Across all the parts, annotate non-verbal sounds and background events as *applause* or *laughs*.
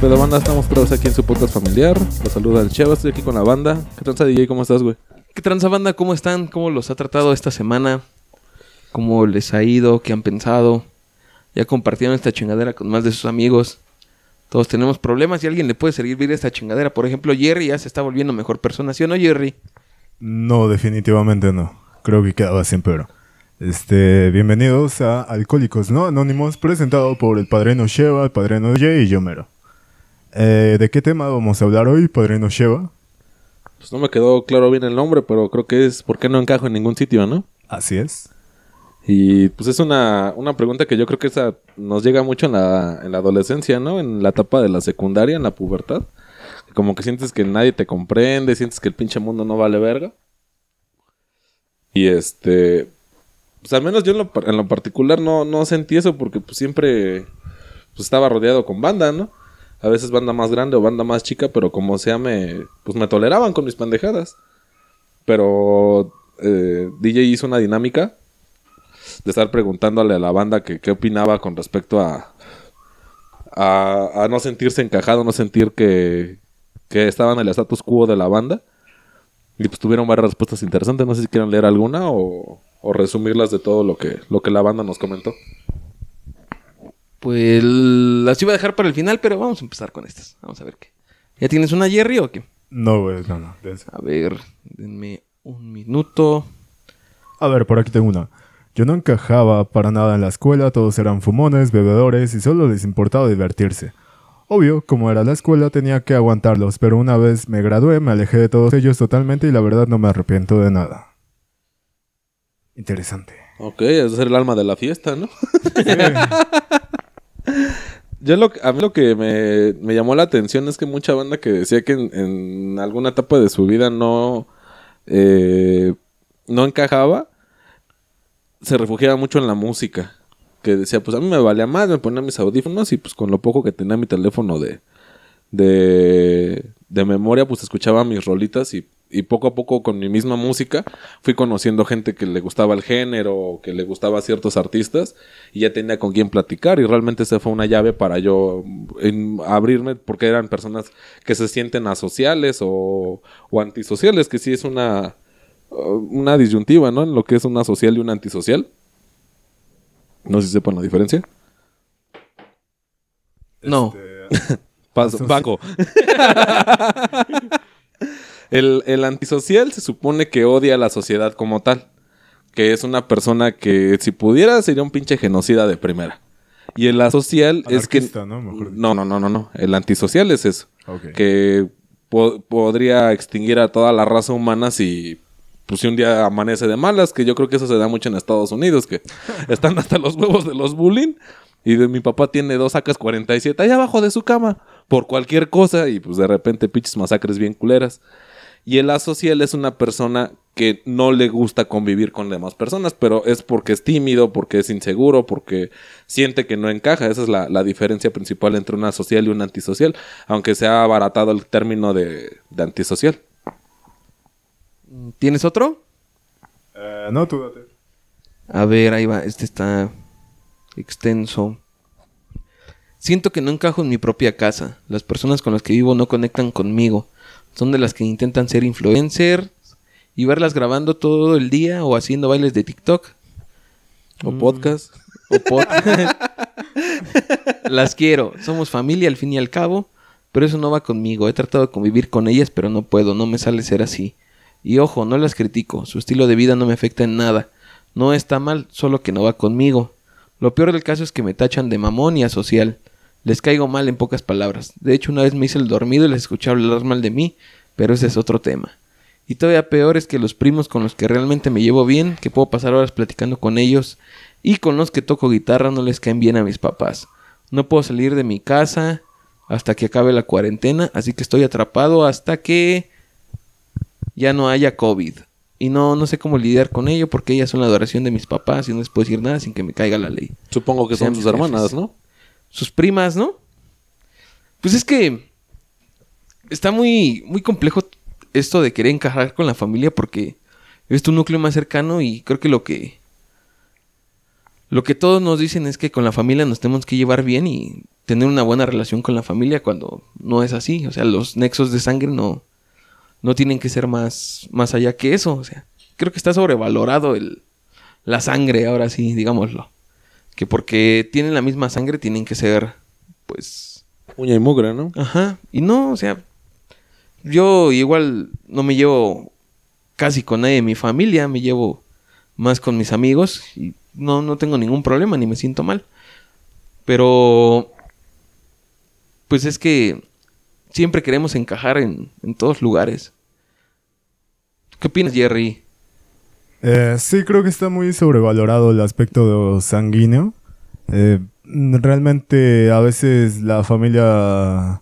Pero banda, estamos todos aquí en su podcast familiar. Los saluda el Cheva, estoy aquí con la banda. ¿Qué tranza DJ? ¿Cómo estás, güey? ¿Qué tranza banda? ¿Cómo están? ¿Cómo los ha tratado esta semana? ¿Cómo les ha ido? ¿Qué han pensado? Ya compartieron esta chingadera con más de sus amigos. Todos tenemos problemas y alguien le puede servir esta chingadera. Por ejemplo, Jerry ya se está volviendo mejor persona, ¿sí o no, Jerry? No, definitivamente no. Creo que quedaba sin. Este, bienvenidos a Alcohólicos No Anónimos, presentado por el Padrino Sheva, el Padrino Jay y yo mero. Eh, ¿De qué tema vamos a hablar hoy, Padrino Sheva? Pues no me quedó claro bien el nombre, pero creo que es ¿por qué no encajo en ningún sitio, no? Así es. Y pues es una, una pregunta que yo creo que esa nos llega mucho en la, en la adolescencia, ¿no? En la etapa de la secundaria, en la pubertad. Como que sientes que nadie te comprende, sientes que el pinche mundo no vale verga. Y este... Pues al menos yo en lo, en lo particular no, no sentí eso porque pues siempre pues, estaba rodeado con banda, ¿no? A veces banda más grande o banda más chica, pero como sea me... Pues me toleraban con mis pendejadas. Pero eh, DJ hizo una dinámica de estar preguntándole a la banda que qué opinaba con respecto a, a, a no sentirse encajado, no sentir que, que estaban en el status quo de la banda. Y pues tuvieron varias respuestas interesantes. No sé si quieren leer alguna o, o resumirlas de todo lo que, lo que la banda nos comentó. Pues las iba a dejar para el final, pero vamos a empezar con estas. Vamos a ver qué. ¿Ya tienes una Jerry o qué? No, güey, no, no. dense. A ver, denme un minuto. A ver, por aquí tengo una. Yo no encajaba para nada en la escuela, todos eran fumones, bebedores y solo les importaba divertirse. Obvio, como era la escuela tenía que aguantarlos, pero una vez me gradué me alejé de todos ellos totalmente y la verdad no me arrepiento de nada. Interesante. Ok, es ser el alma de la fiesta, ¿no? *laughs* Yo lo, a mí lo que me, me llamó la atención es que mucha banda que decía que en, en alguna etapa de su vida no, eh, no encajaba, se refugiaba mucho en la música. Que decía, pues a mí me valía más, me ponía mis audífonos y pues con lo poco que tenía mi teléfono de, de, de memoria, pues escuchaba mis rolitas y, y poco a poco con mi misma música fui conociendo gente que le gustaba el género, que le gustaba ciertos artistas y ya tenía con quién platicar y realmente esa fue una llave para yo abrirme porque eran personas que se sienten asociales o, o antisociales, que sí es una, una disyuntiva, ¿no? En lo que es una social y una antisocial. No sé si sepan la diferencia. No. Este, *laughs* Paso, Entonces- Paco. *laughs* el, el antisocial se supone que odia a la sociedad como tal. Que es una persona que si pudiera sería un pinche genocida de primera. Y el asocial es que... ¿no? Mejor. No, no, no, no, no. El antisocial es eso. Que po- podría extinguir a toda la raza humana si... Pues si un día amanece de malas, que yo creo que eso se da mucho en Estados Unidos, que *laughs* están hasta los huevos de los bullying. Y de mi papá tiene dos AK-47 allá abajo de su cama, por cualquier cosa, y pues de repente pinches masacres bien culeras. Y el asocial es una persona que no le gusta convivir con demás personas, pero es porque es tímido, porque es inseguro, porque siente que no encaja. Esa es la, la diferencia principal entre una social y un antisocial, aunque se ha abaratado el término de, de antisocial. ¿Tienes otro? Eh, no, tú date. A ver, ahí va. Este está extenso. Siento que no encajo en mi propia casa. Las personas con las que vivo no conectan conmigo. Son de las que intentan ser influencers y verlas grabando todo el día o haciendo bailes de TikTok. O podcast. O pod- *laughs* *laughs* Las quiero. Somos familia al fin y al cabo. Pero eso no va conmigo. He tratado de convivir con ellas, pero no puedo. No me sale ser así. Y ojo, no las critico. Su estilo de vida no me afecta en nada. No está mal, solo que no va conmigo. Lo peor del caso es que me tachan de mamón y asocial. Les caigo mal en pocas palabras. De hecho, una vez me hice el dormido y les escuché hablar mal de mí, pero ese es otro tema. Y todavía peor es que los primos con los que realmente me llevo bien, que puedo pasar horas platicando con ellos, y con los que toco guitarra no les caen bien a mis papás. No puedo salir de mi casa hasta que acabe la cuarentena, así que estoy atrapado hasta que ya no haya COVID. Y no, no sé cómo lidiar con ello porque ellas son la adoración de mis papás y no les puedo decir nada sin que me caiga la ley. Supongo que Sean son sus hermanas, jefes. ¿no? Sus primas, ¿no? Pues es que está muy, muy complejo esto de querer encajar con la familia porque es tu núcleo más cercano y creo que lo que lo que todos nos dicen es que con la familia nos tenemos que llevar bien y tener una buena relación con la familia cuando no es así, o sea, los nexos de sangre no no tienen que ser más más allá que eso, o sea, creo que está sobrevalorado el la sangre, ahora sí, digámoslo. Que porque tienen la misma sangre tienen que ser pues Uña y mugre, ¿no? Ajá. Y no, o sea, yo igual no me llevo casi con nadie de mi familia, me llevo más con mis amigos y no, no tengo ningún problema ni me siento mal. Pero, pues es que siempre queremos encajar en, en todos lugares. ¿Qué opinas, Jerry? Eh, sí, creo que está muy sobrevalorado el aspecto sanguíneo. Eh, realmente a veces la familia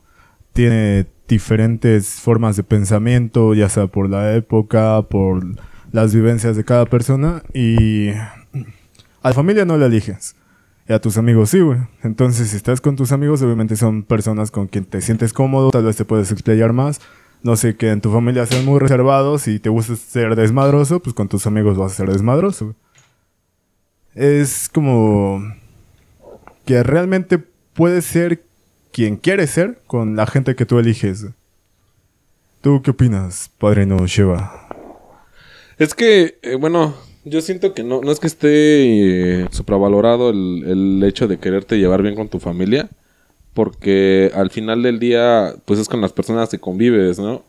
tiene diferentes formas de pensamiento, ya sea por la época, por las vivencias de cada persona y a la familia no la eliges. Y a tus amigos sí, güey. Entonces, si estás con tus amigos, obviamente son personas con quien te sientes cómodo, tal vez te puedes explayar más. No sé, que en tu familia sean muy reservados y te gusta ser desmadroso, pues con tus amigos vas a ser desmadroso. Es como que realmente puedes ser quien quieres ser con la gente que tú eliges. ¿Tú qué opinas, padrino Sheva? Es que, eh, bueno, yo siento que no, no es que esté eh, supravalorado el, el hecho de quererte llevar bien con tu familia, porque al final del día, pues es con las personas que convives, ¿no?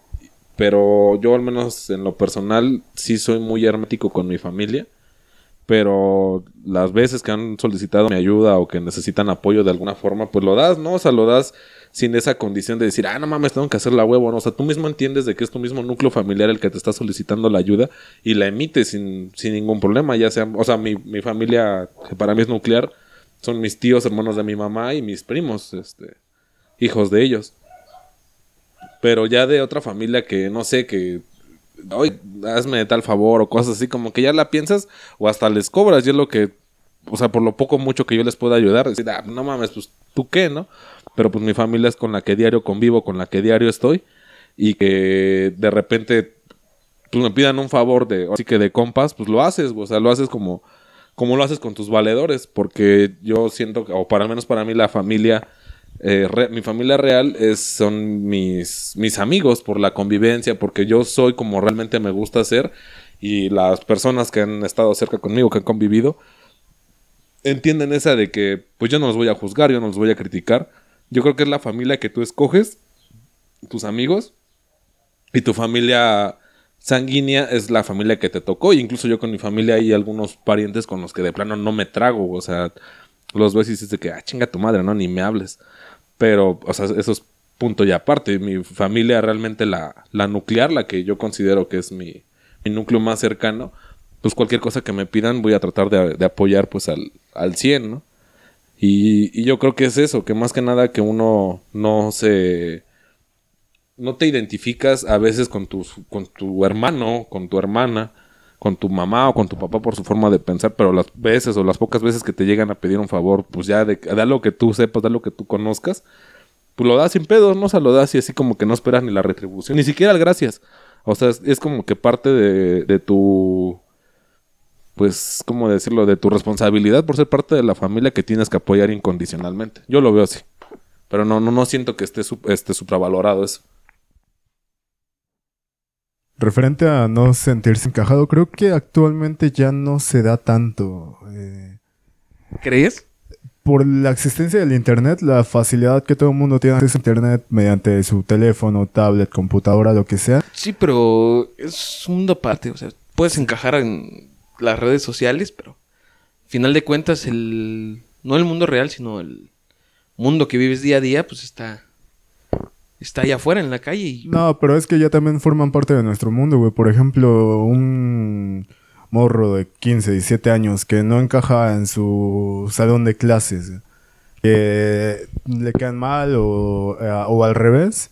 Pero yo al menos en lo personal sí soy muy hermético con mi familia, pero las veces que han solicitado mi ayuda o que necesitan apoyo de alguna forma, pues lo das, ¿no? O sea, lo das sin esa condición de decir, ah, no mames, tengo que hacer la huevo, ¿no? O sea, tú mismo entiendes de que es tu mismo núcleo familiar el que te está solicitando la ayuda y la emites sin, sin ningún problema, ya sea, o sea, mi, mi familia, que para mí es nuclear, son mis tíos, hermanos de mi mamá y mis primos, este, hijos de ellos. Pero ya de otra familia que no sé, que oye, hazme tal favor o cosas así, como que ya la piensas o hasta les cobras, y es lo que, o sea, por lo poco mucho que yo les puedo ayudar, decir, ah, no mames, pues tú qué, ¿no? Pero pues mi familia es con la que diario convivo, con la que diario estoy, y que de repente pues me pidan un favor de, así que de compas, pues lo haces, o sea, lo haces como, como lo haces con tus valedores, porque yo siento, que, o para al menos para mí la familia eh, mi familia real es, son mis, mis amigos por la convivencia, porque yo soy como realmente me gusta ser y las personas que han estado cerca conmigo, que han convivido, entienden esa de que pues yo no los voy a juzgar, yo no los voy a criticar. Yo creo que es la familia que tú escoges, tus amigos, y tu familia sanguínea es la familia que te tocó. Y incluso yo con mi familia hay algunos parientes con los que de plano no me trago, o sea, los ves y dices de que, ah, chinga tu madre, no, ni me hables. Pero, o sea, eso es punto y aparte. Mi familia realmente la, la nuclear, la que yo considero que es mi, mi núcleo más cercano, pues cualquier cosa que me pidan voy a tratar de, de apoyar pues al, al 100, ¿no? Y, y yo creo que es eso, que más que nada que uno no se... No te identificas a veces con tu, con tu hermano, con tu hermana, con tu mamá o con tu papá por su forma de pensar, pero las veces o las pocas veces que te llegan a pedir un favor, pues ya de, de algo que tú sepas, de algo que tú conozcas, pues lo das sin pedos, ¿no? O sea, lo das y así como que no esperas ni la retribución, ni siquiera el gracias. O sea, es, es como que parte de, de tu, pues, ¿cómo decirlo? De tu responsabilidad por ser parte de la familia que tienes que apoyar incondicionalmente. Yo lo veo así. Pero no, no, no siento que esté, esté supravalorado eso. Referente a no sentirse encajado, creo que actualmente ya no se da tanto. eh, ¿Crees? por la existencia del Internet, la facilidad que todo el mundo tiene acceso a Internet mediante su teléfono, tablet, computadora, lo que sea. Sí, pero es un mundo aparte. O sea, puedes encajar en las redes sociales, pero al final de cuentas, el no el mundo real, sino el mundo que vives día a día, pues está, está allá afuera en la calle. No, pero es que ya también forman parte de nuestro mundo, güey. Por ejemplo, un morro de 15, 17 años que no encaja en su salón de clases, que le quedan mal o, eh, o al revés.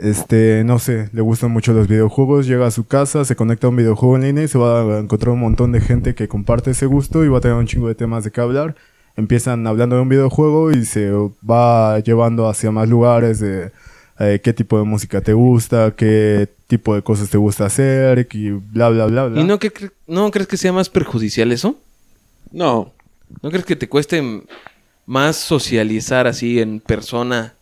Este, no sé, le gustan mucho los videojuegos, llega a su casa, se conecta a un videojuego en línea y se va a encontrar un montón de gente que comparte ese gusto y va a tener un chingo de temas de qué hablar. Empiezan hablando de un videojuego y se va llevando hacia más lugares de eh, qué tipo de música te gusta, qué tipo de cosas te gusta hacer, y bla, bla, bla, bla. ¿Y no, que cre- no crees que sea más perjudicial eso? No. ¿No crees que te cueste más socializar así en persona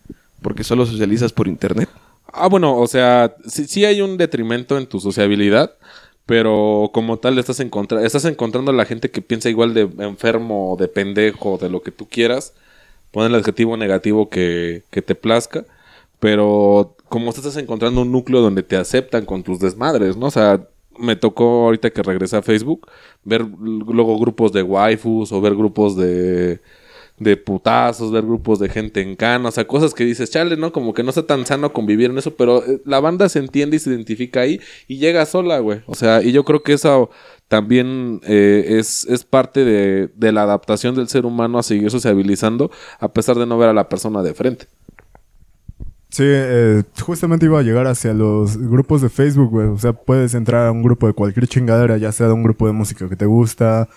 porque solo socializas por internet? Ah, bueno, o sea, sí, sí hay un detrimento en tu sociabilidad, pero como tal estás, encontra estás encontrando a la gente que piensa igual de enfermo, de pendejo, de lo que tú quieras. Pon el adjetivo negativo que, que te plazca, pero como estás encontrando un núcleo donde te aceptan con tus desmadres, ¿no? O sea, me tocó ahorita que regresé a Facebook ver luego grupos de waifus o ver grupos de de putazos, ver grupos de gente en cana, o sea, cosas que dices, chale, ¿no? Como que no está tan sano convivir en eso, pero eh, la banda se entiende y se identifica ahí y llega sola, güey. O sea, y yo creo que eso también eh, es, es parte de, de la adaptación del ser humano a seguir sociabilizando, a pesar de no ver a la persona de frente. Sí, eh, justamente iba a llegar hacia los grupos de Facebook, güey. O sea, puedes entrar a un grupo de cualquier chingadera, ya sea de un grupo de música que te gusta,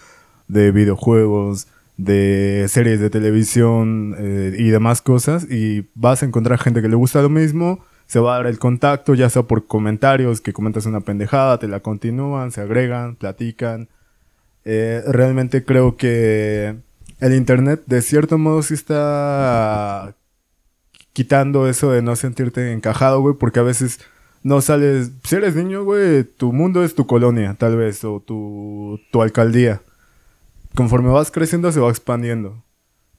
de videojuegos, de series de televisión eh, y demás cosas. Y vas a encontrar gente que le gusta lo mismo. Se va a dar el contacto, ya sea por comentarios, que comentas una pendejada, te la continúan, se agregan, platican. Eh, realmente creo que el Internet, de cierto modo, sí está quitando eso de no sentirte encajado, güey, porque a veces no sales, si eres niño, güey, tu mundo es tu colonia, tal vez, o tu, tu alcaldía. Conforme vas creciendo se va expandiendo.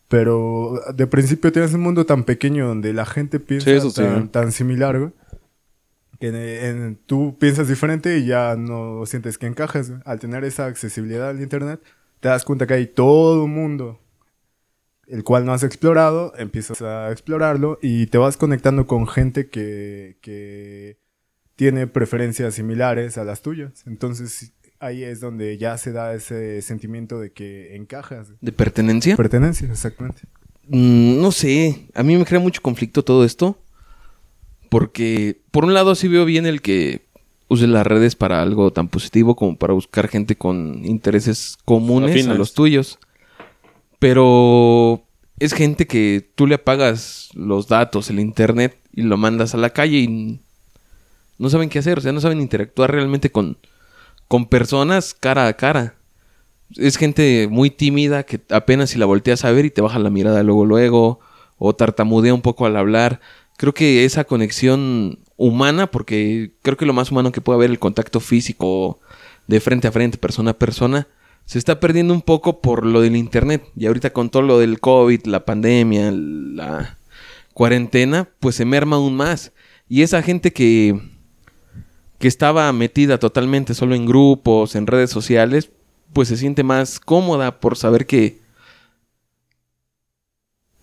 Pero de principio tienes un mundo tan pequeño donde la gente piensa Sí, eso sí. tan, tan similar, güey. Que en- en- tú piensas diferente y ya no sientes que encajas. güey. Al tener esa accesibilidad al internet, te das cuenta que hay todo un mundo el cual no has explorado, empiezas a explorarlo y te vas conectando con gente que, que tiene preferencias similares a las tuyas. Entonces ahí es donde ya se da ese sentimiento de que encajas. ¿De pertenencia? Pertenencia, exactamente. Mm, no sé, a mí me crea mucho conflicto todo esto. Porque, por un lado, sí veo bien el que use las redes para algo tan positivo como para buscar gente con intereses comunes a los tuyos. Pero es gente que tú le apagas los datos, el internet y lo mandas a la calle y no saben qué hacer. O sea, no saben interactuar realmente con, con personas cara a cara. Es gente muy tímida que apenas si la volteas a ver y te baja la mirada luego luego o tartamudea un poco al hablar. Creo que esa conexión humana, porque creo que lo más humano que puede haber el contacto físico de frente a frente, persona a persona, se está perdiendo un poco por lo del internet. Y ahorita con todo lo del COVID, la pandemia, la cuarentena, pues se merma aún más. Y esa gente que, que estaba metida totalmente solo en grupos, en redes sociales, pues se siente más cómoda por saber que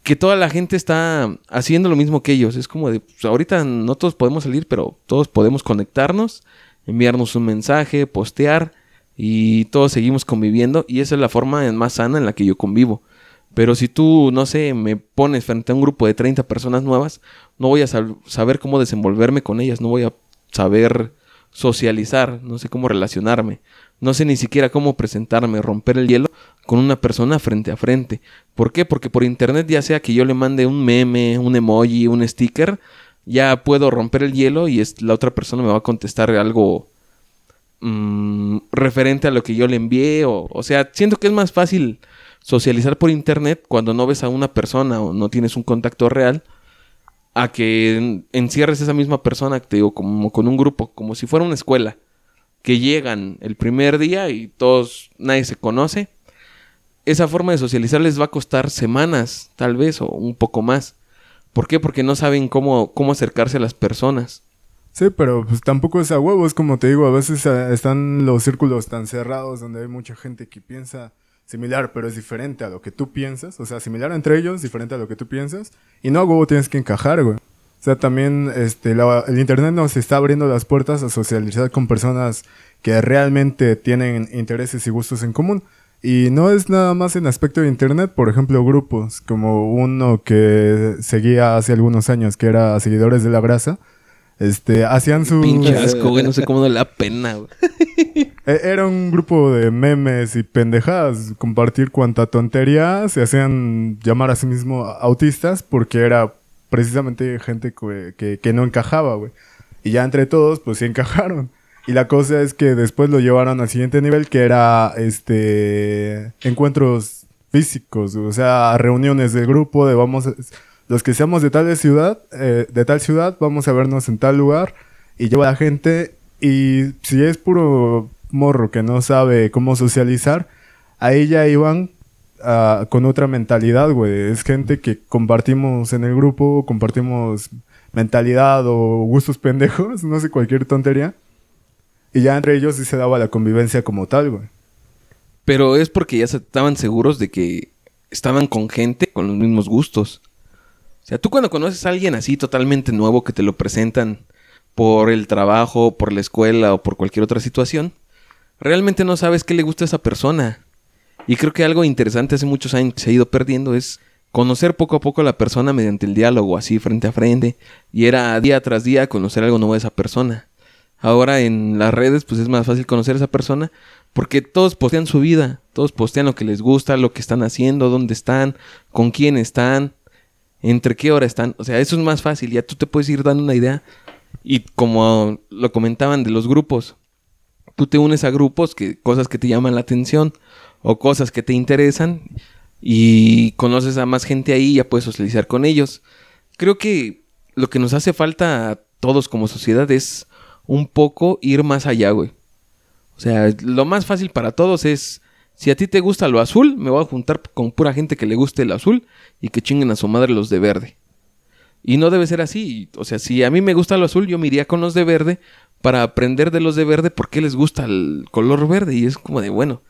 que toda la gente está haciendo lo mismo que ellos. Es como de, pues, ahorita no todos podemos salir, pero todos podemos conectarnos, enviarnos un mensaje, postear y todos seguimos conviviendo y esa es la forma más sana en la que yo convivo. Pero si tú, no sé, me pones frente a un grupo de 30 personas nuevas, no voy a sab- saber cómo desenvolverme con ellas, no voy a saber socializar, no sé cómo relacionarme, no sé ni siquiera cómo presentarme, romper el hielo con una persona frente a frente. ¿Por qué? Porque por internet, ya sea que yo le mande un meme, un emoji, un sticker, ya puedo romper el hielo y es, la otra persona me va a contestar algo mm, referente a lo que yo le envié. O, o sea, siento que es más fácil socializar por internet cuando no ves a una persona o no tienes un contacto real a que en- encierres esa misma persona, te digo, como con un grupo, como si fuera una escuela, que llegan el primer día y todos, nadie se conoce. Esa forma de socializar les va a costar semanas, tal vez, o un poco más. ¿Por qué? Porque no saben cómo, cómo acercarse a las personas. Sí, pero pues tampoco es a huevo, es como te digo, a veces eh, están los círculos tan cerrados donde hay mucha gente que piensa similar, pero es diferente a lo que tú piensas, o sea, similar entre ellos, diferente a lo que tú piensas, y no a huevo tienes que encajar, güey. O sea, también este, la- el Internet nos está abriendo las puertas a socializar con personas que realmente tienen intereses y gustos en común. Y no es nada más en aspecto de Internet, por ejemplo, grupos, como uno que seguía hace algunos años, que era Seguidores de la Grasa, este, hacían su... Pinche asco, güey. No sé cómo no le da pena, güey. *laughs* E- Era un grupo de memes y pendejadas, compartir cuanta tontería, se hacían llamar a sí mismo autistas porque era precisamente gente que, que, no encajaba, güey. Y ya entre todos, pues sí encajaron. Y la cosa es que después lo llevaron al siguiente nivel, que era este encuentros físicos, o sea, reuniones del grupo de vamos, a- los que seamos de tal ciudad, eh, de tal ciudad, vamos a vernos en tal lugar y lleva a la gente y si es puro morro que no sabe cómo socializar, ahí ya iban ah, con otra mentalidad, güey. Es gente que compartimos en el grupo, compartimos mentalidad o gustos pendejos, no sé, cualquier tontería. Y ya entre ellos sí se daba la convivencia como tal, güey. Pero es porque ya estaban seguros de que estaban con gente con los mismos gustos. O sea, tú cuando conoces a alguien así totalmente nuevo que te lo presentan por el trabajo, por la escuela o por cualquier otra situación, realmente no sabes qué le gusta a esa persona. Y creo que algo interesante hace muchos años que se ha ido perdiendo es conocer poco a poco a la persona mediante el diálogo, así frente a frente. Y era día tras día conocer algo nuevo de esa persona. Ahora en las redes pues es más fácil conocer a esa persona porque todos postean su vida, todos postean lo que les gusta, lo que están haciendo, dónde están, con quién están, entre qué hora están. O sea, eso es más fácil, ya tú te puedes ir dando una idea. Y como lo comentaban de los grupos, tú te unes a grupos que cosas que te llaman la atención o cosas que te interesan y conoces a más gente ahí y ya puedes socializar con ellos. Creo que lo que nos hace falta a todos como sociedad es un poco ir más allá, güey. O sea, lo más fácil para todos es, si a ti te gusta lo azul, me voy a juntar con pura gente que le guste el azul y que chinguen a su madre los de verde. Y no debe ser así. O sea, si a mí me gusta lo azul, yo me iría con los de verde para aprender de los de verde por qué les gusta el color verde. Y es como de, bueno,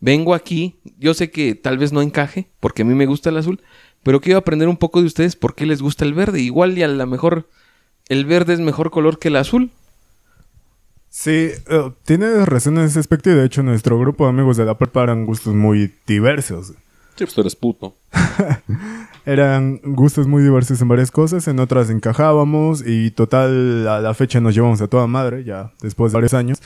vengo aquí, yo sé que tal vez no encaje, porque a mí me gusta el azul, pero quiero aprender un poco de ustedes por qué les gusta el verde. Igual y a lo mejor el verde es mejor color que el azul. Sí, eh, tienes razón en ese aspecto y de hecho nuestro grupo de amigos de la prepa eran gustos muy diversos. Sí, pues tú eres puto. *laughs* Eran gustos muy diversos en varias cosas, en otras encajábamos y total a la fecha nos llevamos a toda madre, ya después de varios años.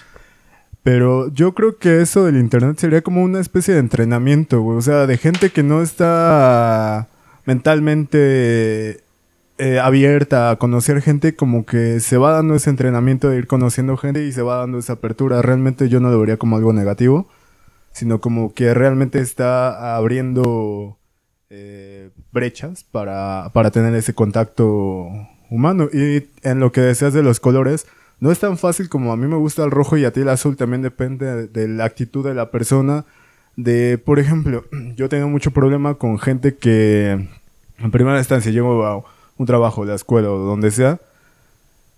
Pero yo creo que eso del internet sería como una especie de entrenamiento. O sea, de gente que no está mentalmente eh, abierta a conocer gente, como que se va dando ese entrenamiento de ir conociendo gente y se va dando esa apertura. Realmente yo no lo vería como algo negativo, sino como que realmente está abriendo eh, brechas para, para tener ese contacto humano. Y en lo que deseas de los colores, no es tan fácil como a mí me gusta el rojo y a ti el azul, también depende de, la actitud de la persona. De, por ejemplo, *clears throat* yo tengo mucho problema con gente que en primera instancia llego a un trabajo, la escuela o donde sea.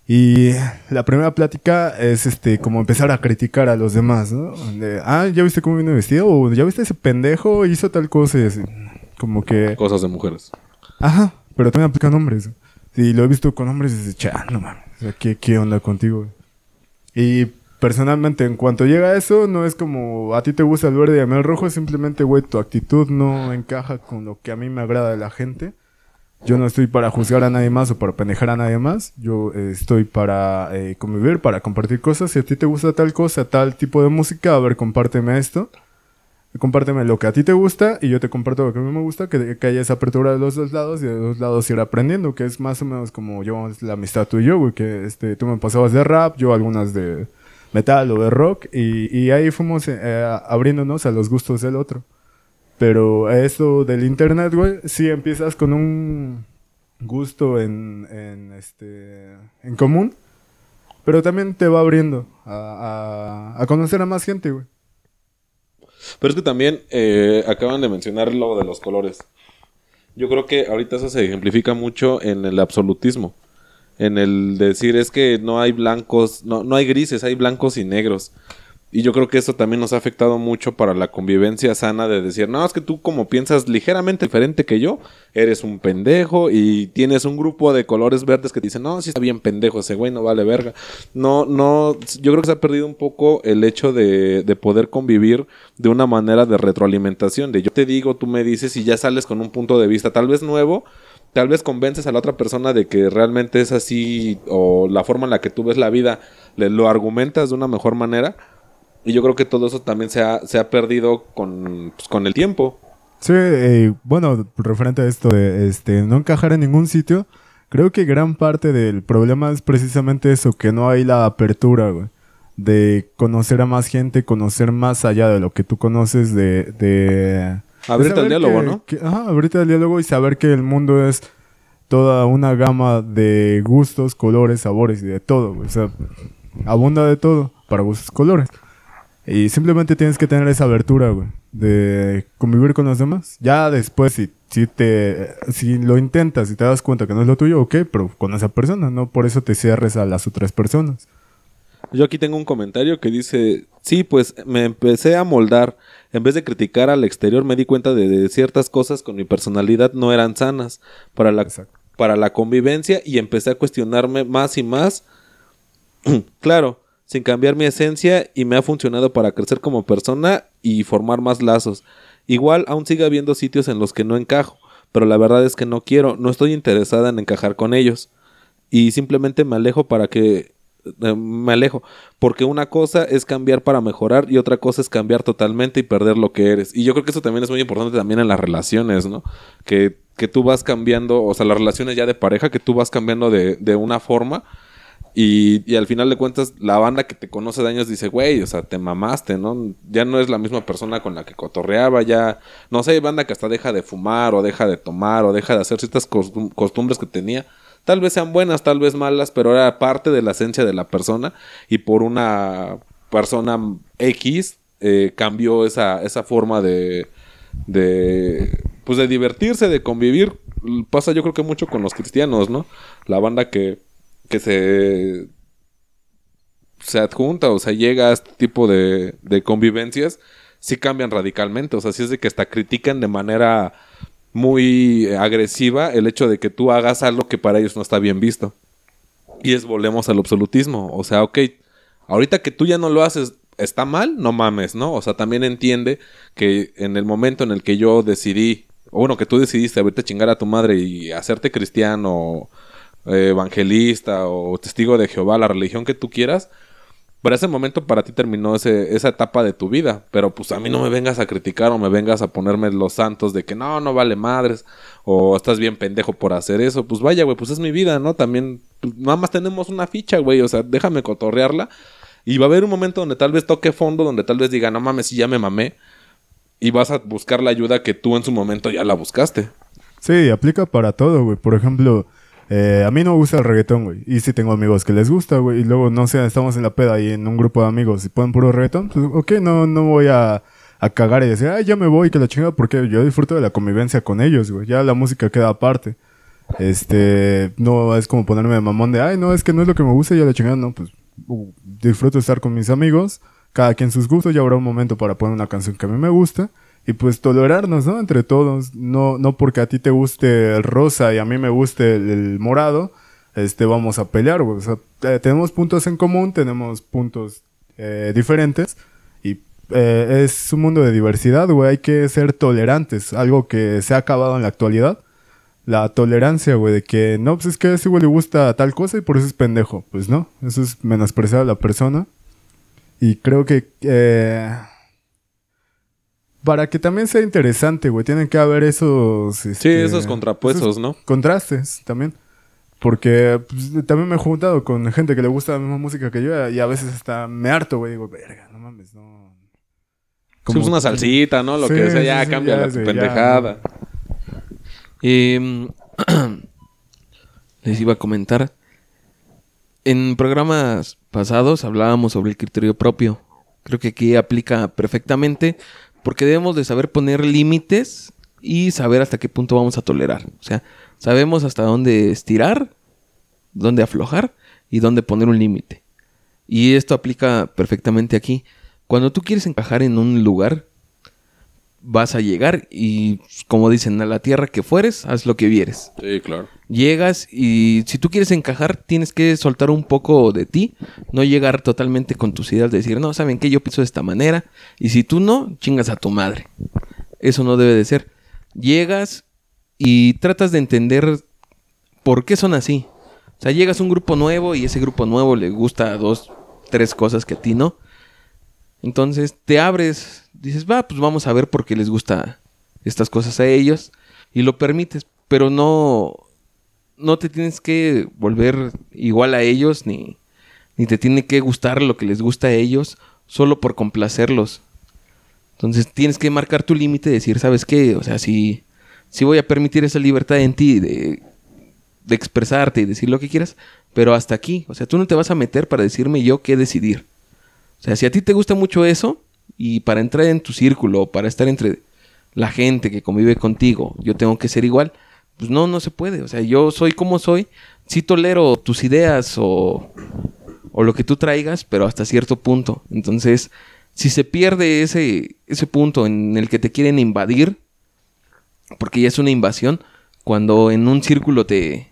Y la primera plática es este como empezar a criticar a los demás, ¿no? De, ah, ¿ya viste cómo viene vestido? O ¿ya viste ese pendejo? Hizo tal cosa y así. Como que... Cosas de mujeres. Ajá, pero también aplican hombres. Y lo he visto con hombres y dices, cha, no mames, o sea, ¿qué, ¿qué onda contigo? Y personalmente, en cuanto llega a eso, no es como a ti te gusta el verde y a mí el rojo, simplemente, güey, tu actitud no encaja con lo que a mí me agrada de la gente. Yo no estoy para juzgar a nadie más o para pendejar a nadie más. Yo eh, estoy para eh, convivir, para compartir cosas. Si a ti te gusta tal cosa, tal tipo de música, a ver, compárteme esto. Compárteme lo que a ti te gusta y yo te comparto lo que a mí me gusta, que, que haya esa apertura de los dos lados y de los dos lados ir aprendiendo, que es más o menos como llevamos la amistad tú y yo, güey, que este, tú me pasabas de rap, yo algunas de metal o de rock y, y ahí fuimos eh, abriéndonos a los gustos del otro. Pero esto del internet, güey, sí empiezas con un gusto en, en, este, en común, pero también te va abriendo a, a, a conocer a más gente, güey. Pero es que también eh, acaban de mencionar lo de los colores. Yo creo que ahorita eso se ejemplifica mucho en el absolutismo. En el decir es que no hay blancos, no, no hay grises, hay blancos y negros. Y yo creo que eso también nos ha afectado mucho para la convivencia sana de decir, no, es que tú como piensas ligeramente diferente que yo, eres un pendejo y tienes un grupo de colores verdes que dicen, no, sí está bien pendejo ese güey, no vale verga. No, no, yo creo que se ha perdido un poco el hecho de, de poder convivir de una manera de retroalimentación, de yo te digo, tú me dices y ya sales con un punto de vista tal vez nuevo, tal vez convences a la otra persona de que realmente es así o la forma en la que tú ves la vida, le, lo argumentas de una mejor manera. Y yo creo que todo eso también se ha, se ha perdido con, pues, con el tiempo. Sí, eh, bueno, referente a esto de este, no encajar en ningún sitio, Creo que gran parte del problema es precisamente eso, que no hay la apertura, güey. De conocer a más gente, conocer más allá de lo que tú conoces, de... de Abrirte al diálogo, que- ¿no? que- ajá, abrirte al diálogo y saber que el mundo es toda una gama de gustos, colores, sabores y de todo, güey. O sea, abunda de todo para gustos, colores. Y simplemente tienes que tener esa abertura, güey, de convivir con los demás. Ya después, si, si te, si lo intentas y te das cuenta que no es lo tuyo, ok, pero con esa persona, no por eso te cierres a las otras personas. Yo aquí tengo un comentario que dice, sí, pues me empecé a moldar. En vez de criticar al exterior, me di cuenta de, de ciertas cosas con mi personalidad no eran sanas para la, Exacto. para la convivencia y empecé a cuestionarme más y más. *clears throat* claro, sin cambiar mi esencia y me ha funcionado para crecer como persona y formar más lazos. Igual aún sigue habiendo sitios en los que no encajo, pero la verdad es que no quiero, no estoy interesada en encajar con ellos. Y simplemente me alejo para que eh, me alejo, porque una cosa es cambiar para mejorar y otra cosa es cambiar totalmente y perder lo que eres. Y yo creo que eso también es muy importante también en las relaciones, ¿no? Que, que tú vas cambiando, o sea, las relaciones ya de pareja, que tú vas cambiando de, de una forma y, al final de cuentas la banda que te conoce de años dice, güey, o sea, te mamaste, ¿no? Ya no es la misma persona con la que cotorreaba, ya, no sé, hay banda que hasta deja de fumar o deja de tomar o deja de hacer ciertas costum- costumbres que tenía. Tal vez sean buenas, tal vez malas, pero era parte de la esencia de la persona y por una persona X eh, cambió esa, esa forma de, de, pues de divertirse, de convivir. Pasa yo creo que mucho con los cristianos, ¿no? La banda que, que se, se adjunta o se llega a este tipo de, de convivencias, sí cambian radicalmente. O sea, sí es de que hasta critican de manera muy agresiva el hecho de que tú hagas algo que para ellos no está bien visto. Y es volvemos al absolutismo. O sea, ok, ahorita que tú ya no lo haces, está mal, no mames, ¿no? O sea, también entiende que en el momento en el que yo decidí, o bueno, que tú decidiste abrirte a chingar a tu madre y hacerte cristiano, evangelista o testigo de Jehová, la religión que tú quieras, para ese momento para ti terminó ese, esa etapa de tu vida. Pero pues a mí no me vengas a criticar o me vengas a ponerme los santos de que no, no vale madres. O estás bien pendejo por hacer eso. Pues vaya, güey, pues es mi vida, ¿no? También, pues, nada más tenemos una ficha, güey. O sea, déjame cotorrearla. Y va a haber un momento donde tal vez toque fondo, donde tal vez diga, no mames, si ya me mamé. Y vas a buscar la ayuda que tú en su momento ya la buscaste. Sí, aplica para todo, güey. Por ejemplo, eh, a mí no me gusta el reggaetón, güey. Y sí tengo amigos que les gusta, güey. Y luego, no sé, estamos en la peda y en un grupo de amigos y ponen puro reggaetón. Pues, ok, no, no voy a, a cagar y decir, ay, ya me voy, que la chingada, porque yo disfruto de la convivencia con ellos, güey. Ya la música queda aparte. Este, no es como ponerme de mamón de, ay, no, es que no es lo que me gusta ya la chingada, no, pues uh, disfruto estar con mis amigos, cada quien sus gustos, ya habrá un momento para poner una canción que a mí me gusta y pues tolerarnos, ¿no? Entre todos, no, no porque a ti te guste el rosa y a mí me guste el, el morado, este, vamos a pelear, güey. O sea, eh, tenemos puntos en común, tenemos puntos eh, diferentes y eh, es un mundo de diversidad, güey. Hay que ser tolerantes, algo que se ha acabado en la actualidad. La tolerancia, güey, de que no, pues es que a ese güey le gusta tal cosa y por eso es pendejo. Pues no, eso es menospreciar a la persona. Y creo que eh, para que también sea interesante, güey, tienen que haber esos... Sí, este, esos contrapuestos, esos ¿no? contrastes también. Porque pues, también me he juntado con gente que le gusta la misma música que yo y a veces hasta me harto, güey. Digo, verga, no mames, no. Pues una salsita, ¿no? Lo Sí, que sea, ya sí, cambia ya, la sí, ya, pendejada. Eh, *clears throat* les iba a comentar. En programas pasados hablábamos sobre el criterio propio. Creo que aquí aplica perfectamente porque debemos de saber poner límites y saber hasta qué punto vamos a tolerar. O sea, sabemos hasta dónde estirar, dónde aflojar y dónde poner un límite. Y esto aplica perfectamente aquí. Cuando tú quieres encajar en un lugar, vas a llegar y, como dicen, a la tierra que fueres, haz lo que vieres. Sí, claro. Llegas y si tú quieres encajar, tienes que soltar un poco de ti, no llegar totalmente con tus ideas, de decir, no, ¿saben qué? Yo pienso de esta manera, y si tú no, chingas a tu madre. Eso no debe de ser. Llegas y tratas de entender por qué son así. O sea, llegas a un grupo nuevo y ese grupo nuevo le gusta dos, tres cosas que a ti no. Entonces te abres, dices, va, pues vamos a ver por qué les gusta estas cosas a ellos y lo permites, pero no no te tienes que volver igual a ellos, ni, ni te tiene que gustar lo que les gusta a ellos, solo por complacerlos. Entonces tienes que marcar tu límite y decir, ¿sabes qué? O sea, si, si voy a permitir esa libertad en ti de, de expresarte y decir lo que quieras, pero hasta aquí. O sea, tú no te vas a meter para decirme yo qué decidir. O sea, si a ti te gusta mucho eso y para entrar en tu círculo, para estar entre la gente que convive contigo, yo tengo que ser igual, pues no, no se puede. O sea, yo soy como soy, sí tolero tus ideas o, o lo que tú traigas, pero hasta cierto punto. Entonces, si se pierde ese, ese punto en el que te quieren invadir, porque ya es una invasión, cuando en un círculo te,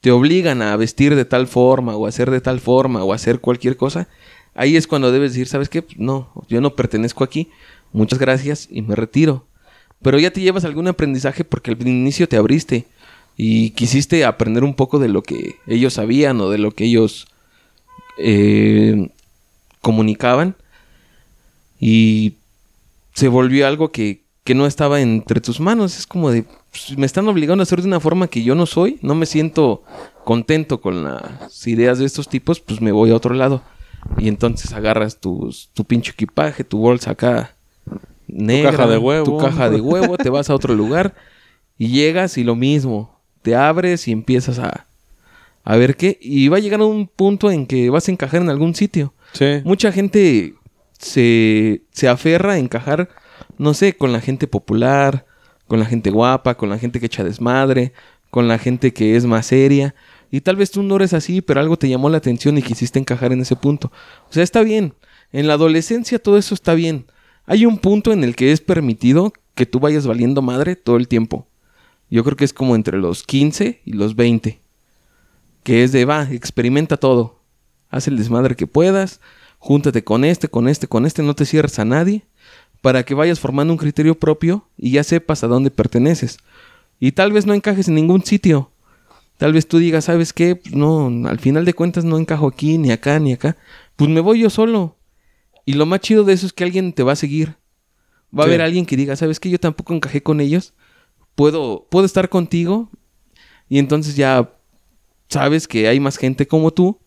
te obligan a vestir de tal forma o a hacer de tal forma o a hacer cualquier cosa, ahí es cuando debes decir, ¿sabes qué? Pues no, yo no pertenezco aquí, muchas gracias y me retiro. Pero ya te llevas algún aprendizaje porque al inicio te abriste y quisiste aprender un poco de lo que ellos sabían o de lo que ellos eh, comunicaban y se volvió algo que, que no estaba entre tus manos. Es como de, pues, me están obligando a hacer de una forma que yo no soy, no me siento contento con las ideas de estos tipos, pues me voy a otro lado. Y entonces agarras tus, tu pinche equipaje, tu bolsa acá negra, caja de huevo. tu caja de huevo, te vas a otro lugar y llegas y lo mismo, te abres y empiezas a, a ver qué. Y va a llegar a un punto en que vas a encajar en algún sitio. Sí. Mucha gente se, se aferra a encajar, no sé, con la gente popular, con la gente guapa, con la gente que echa desmadre, con la gente que es más seria. Y tal vez tú no eres así, pero algo te llamó la atención y quisiste encajar en ese punto. O sea, está bien. En la adolescencia todo eso está bien. Hay un punto en el que es permitido que tú vayas valiendo madre todo el tiempo. Yo creo que es como entre los 15 y los 20. Que es de, va, experimenta todo. Haz el desmadre que puedas. Júntate con este, con este, con este. No te cierres a nadie. Para que vayas formando un criterio propio y ya sepas a dónde perteneces. Y tal vez no encajes en ningún sitio. Tal vez tú digas, ¿sabes qué? Pues no, al final de cuentas no encajo aquí, ni acá, ni acá. Pues me voy yo solo. Y lo más chido de eso es que alguien te va a seguir. Va a haber alguien que diga, ¿sabes qué? Yo tampoco encajé con ellos. Puedo, puedo estar contigo. Y entonces ya sabes que hay más gente como tú.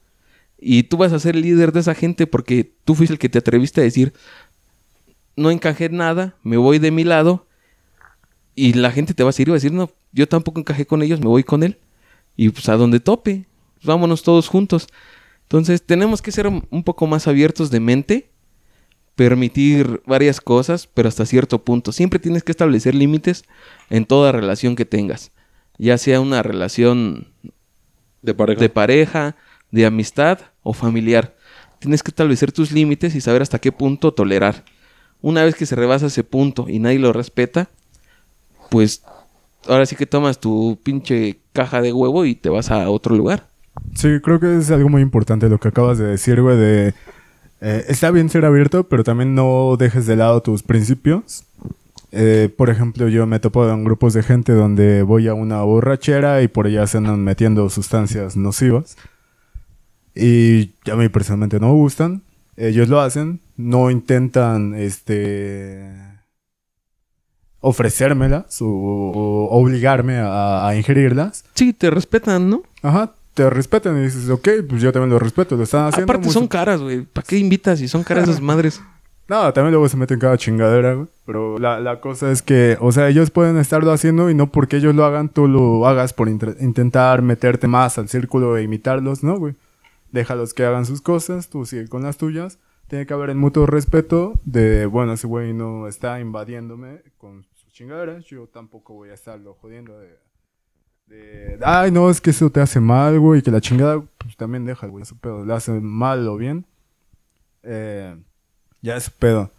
Y tú vas a ser el líder de esa gente porque tú fuiste el que te atreviste a decir, no encajé en nada, me voy de mi lado. Y la gente te va a seguir y va a decir, no, yo tampoco encajé con ellos, me voy con él. Y pues a donde tope, pues, vámonos todos juntos. Entonces tenemos que ser un poco más abiertos de mente, permitir varias cosas, pero hasta cierto punto. Siempre tienes que establecer límites en toda relación que tengas. Ya sea una relación De pareja. de pareja, de amistad o familiar. Tienes que establecer tus límites y saber hasta qué punto tolerar. Una vez que se rebasa ese punto y nadie lo respeta, pues ahora sí que tomas tu pinche caja de huevo y te vas a otro lugar. Sí, creo que es algo muy importante lo que acabas de decir, güey, de... eh, está bien ser abierto, pero también no dejes de lado tus principios. Eh, por ejemplo, yo me topo en grupos de gente donde voy a una borrachera y por allá se andan metiendo sustancias nocivas. Y a mí personalmente no me gustan. Ellos lo hacen. No intentan, este... ofrecérmelas o, o obligarme a, a ingerirlas. Sí, te respetan, ¿no? Ajá, te respetan y dices, ok, pues yo también lo respeto, lo están haciendo. Aparte mucho- son caras, güey. ¿Para qué invitas si son caras esas *laughs* madres? No, también luego se meten cada chingadera, güey. Pero la, la cosa es que, o sea, ellos pueden estarlo haciendo y no porque ellos lo hagan, tú lo hagas por intentar meterte más al círculo e imitarlos, ¿no, güey? Déjalos que hagan sus cosas, tú sigue con las tuyas. Tiene que haber el mutuo respeto de, bueno, ese güey no está invadiéndome con chingaderas, yo tampoco voy a estarlo jodiendo de... de ay, no, es que eso te hace mal, güey, que la chingada, pues también deja, güey, eso pedo, le hace mal o bien. Eh, ya es pedo.